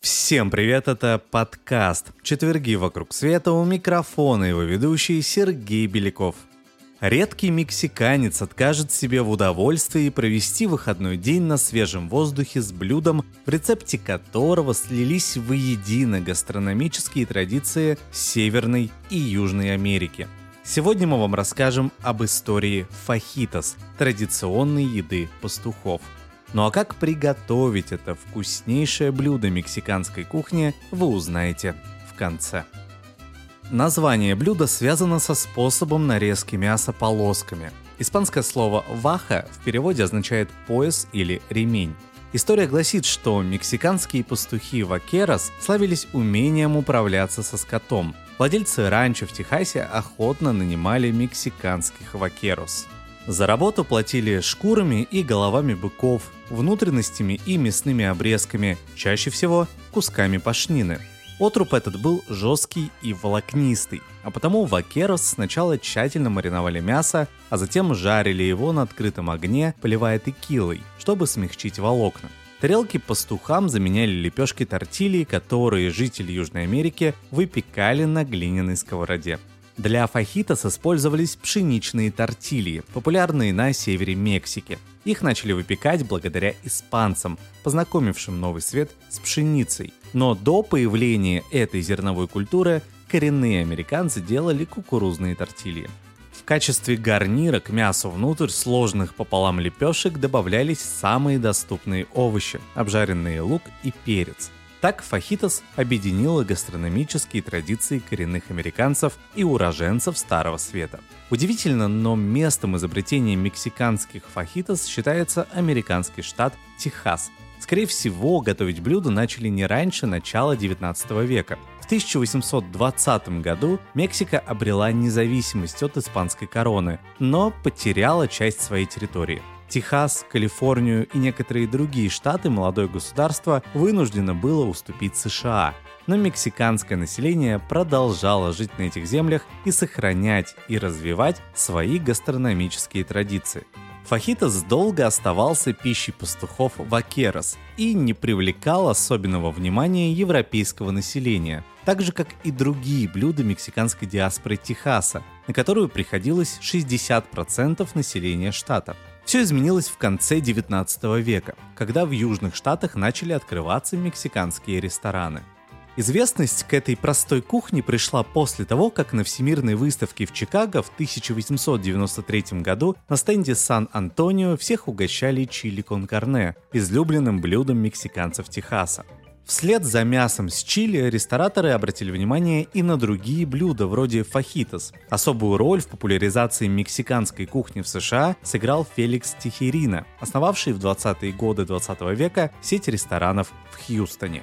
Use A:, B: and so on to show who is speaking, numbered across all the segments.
A: Всем привет, это подкаст «Четверги вокруг света» у микрофона его ведущий Сергей Беляков. Редкий мексиканец откажет себе в удовольствии провести выходной день на свежем воздухе с блюдом, в рецепте которого слились воедино гастрономические традиции Северной и Южной Америки. Сегодня мы вам расскажем об истории фахитос, традиционной еды пастухов – ну а как приготовить это вкуснейшее блюдо мексиканской кухни, вы узнаете в конце. Название блюда связано со способом нарезки мяса полосками. Испанское слово «ваха» в переводе означает «пояс» или «ремень». История гласит, что мексиканские пастухи вакерос славились умением управляться со скотом. Владельцы ранчо в Техасе охотно нанимали мексиканских вакерос. За работу платили шкурами и головами быков, внутренностями и мясными обрезками, чаще всего кусками пашнины. Отруб этот был жесткий и волокнистый, а потому вакерос сначала тщательно мариновали мясо, а затем жарили его на открытом огне, поливая текилой, чтобы смягчить волокна. Тарелки пастухам заменяли лепешки тортильи, которые жители Южной Америки выпекали на глиняной сковороде. Для фахитос использовались пшеничные тортильи, популярные на севере Мексики. Их начали выпекать благодаря испанцам, познакомившим Новый Свет с пшеницей. Но до появления этой зерновой культуры коренные американцы делали кукурузные тортильи. В качестве гарнира к мясу внутрь сложных пополам лепешек добавлялись самые доступные овощи, обжаренные лук и перец. Так фахитос объединила гастрономические традиции коренных американцев и уроженцев Старого Света. Удивительно, но местом изобретения мексиканских фахитос считается американский штат Техас. Скорее всего, готовить блюдо начали не раньше начала 19 века. В 1820 году Мексика обрела независимость от испанской короны, но потеряла часть своей территории – Техас, Калифорнию и некоторые другие штаты молодое государство вынуждено было уступить США. Но мексиканское население продолжало жить на этих землях и сохранять и развивать свои гастрономические традиции. Фахитос долго оставался пищей пастухов вакерос и не привлекал особенного внимания европейского населения, так же как и другие блюда мексиканской диаспоры Техаса, на которую приходилось 60% населения штата. Все изменилось в конце 19 века, когда в Южных Штатах начали открываться мексиканские рестораны. Известность к этой простой кухне пришла после того, как на Всемирной выставке в Чикаго в 1893 году на стенде Сан-Антонио всех угощали чили кон излюбленным блюдом мексиканцев Техаса. Вслед за мясом с чили рестораторы обратили внимание и на другие блюда вроде фахитос. Особую роль в популяризации мексиканской кухни в США сыграл Феликс Тихерина, основавший в 20-е годы 20 века сеть ресторанов в Хьюстоне.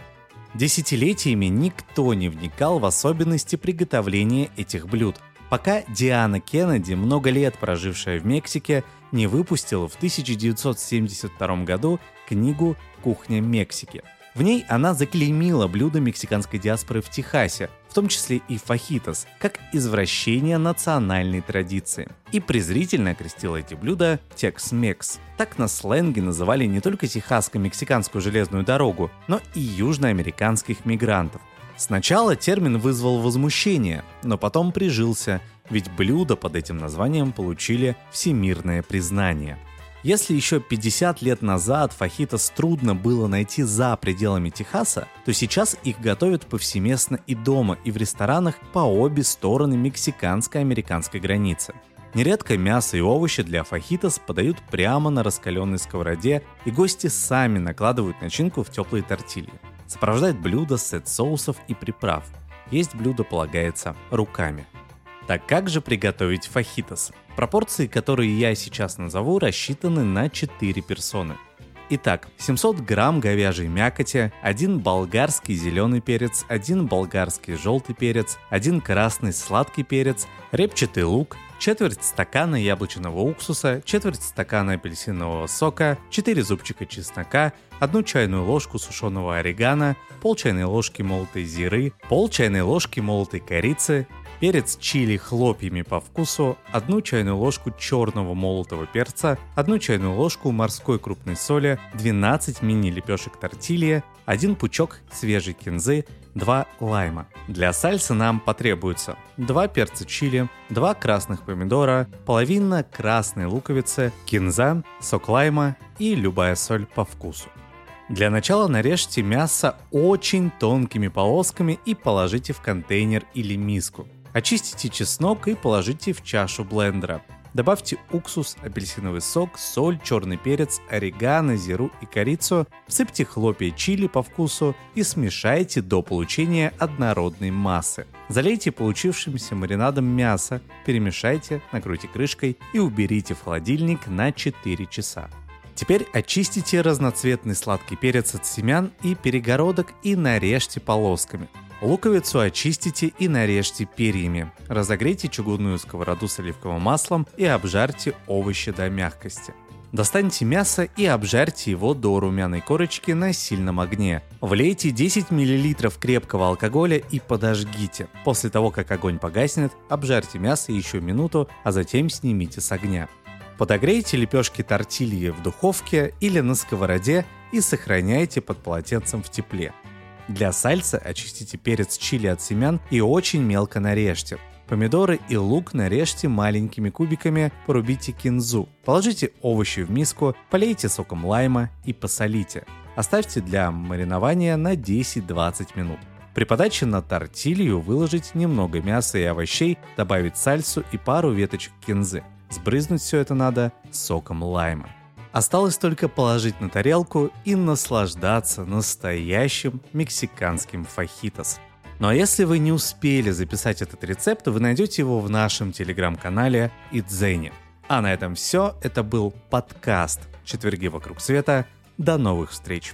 A: Десятилетиями никто не вникал в особенности приготовления этих блюд, пока Диана Кеннеди, много лет прожившая в Мексике, не выпустила в 1972 году книгу «Кухня Мексики», в ней она заклеймила блюда мексиканской диаспоры в Техасе, в том числе и фахитос, как извращение национальной традиции. И презрительно окрестила эти блюда Tex-Mex. Так на сленге называли не только техасско-мексиканскую железную дорогу, но и южноамериканских мигрантов. Сначала термин вызвал возмущение, но потом прижился, ведь блюда под этим названием получили всемирное признание – если еще 50 лет назад фахитос трудно было найти за пределами Техаса, то сейчас их готовят повсеместно и дома, и в ресторанах по обе стороны мексиканско-американской границы. Нередко мясо и овощи для фахитос подают прямо на раскаленной сковороде, и гости сами накладывают начинку в теплые тортильи. Сопровождает блюдо сет соусов и приправ. Есть блюдо полагается руками. Так как же приготовить фахитос? Пропорции, которые я сейчас назову, рассчитаны на 4 персоны. Итак, 700 грамм говяжьей мякоти, 1 болгарский зеленый перец, 1 болгарский желтый перец, 1 красный сладкий перец, репчатый лук, четверть стакана яблочного уксуса, четверть стакана апельсинового сока, 4 зубчика чеснока, 1 чайную ложку сушеного орегано, пол чайной ложки молотой зиры, пол чайной ложки молотой корицы, перец чили хлопьями по вкусу, одну чайную ложку черного молотого перца, одну чайную ложку морской крупной соли, 12 мини-лепешек тортилья, один пучок свежей кинзы, 2 лайма. Для сальса нам потребуется 2 перца чили, 2 красных помидора, половина красной луковицы, кинза, сок лайма и любая соль по вкусу. Для начала нарежьте мясо очень тонкими полосками и положите в контейнер или миску. Очистите чеснок и положите в чашу блендера. Добавьте уксус, апельсиновый сок, соль, черный перец, орегано, зиру и корицу, всыпьте хлопья чили по вкусу и смешайте до получения однородной массы. Залейте получившимся маринадом мясо, перемешайте, накройте крышкой и уберите в холодильник на 4 часа. Теперь очистите разноцветный сладкий перец от семян и перегородок и нарежьте полосками. Луковицу очистите и нарежьте перьями. Разогрейте чугунную сковороду с оливковым маслом и обжарьте овощи до мягкости. Достаньте мясо и обжарьте его до румяной корочки на сильном огне. Влейте 10 мл крепкого алкоголя и подожгите. После того, как огонь погаснет, обжарьте мясо еще минуту, а затем снимите с огня. Подогрейте лепешки тортильи в духовке или на сковороде и сохраняйте под полотенцем в тепле. Для сальса очистите перец чили от семян и очень мелко нарежьте. Помидоры и лук нарежьте маленькими кубиками, порубите кинзу. Положите овощи в миску, полейте соком лайма и посолите. Оставьте для маринования на 10-20 минут. При подаче на тортилью выложить немного мяса и овощей, добавить сальсу и пару веточек кинзы. Сбрызнуть все это надо соком лайма. Осталось только положить на тарелку и наслаждаться настоящим мексиканским фахитос. Ну а если вы не успели записать этот рецепт, вы найдете его в нашем телеграм-канале Идзене. А на этом все. Это был подкаст «Четверги вокруг света». До новых встреч!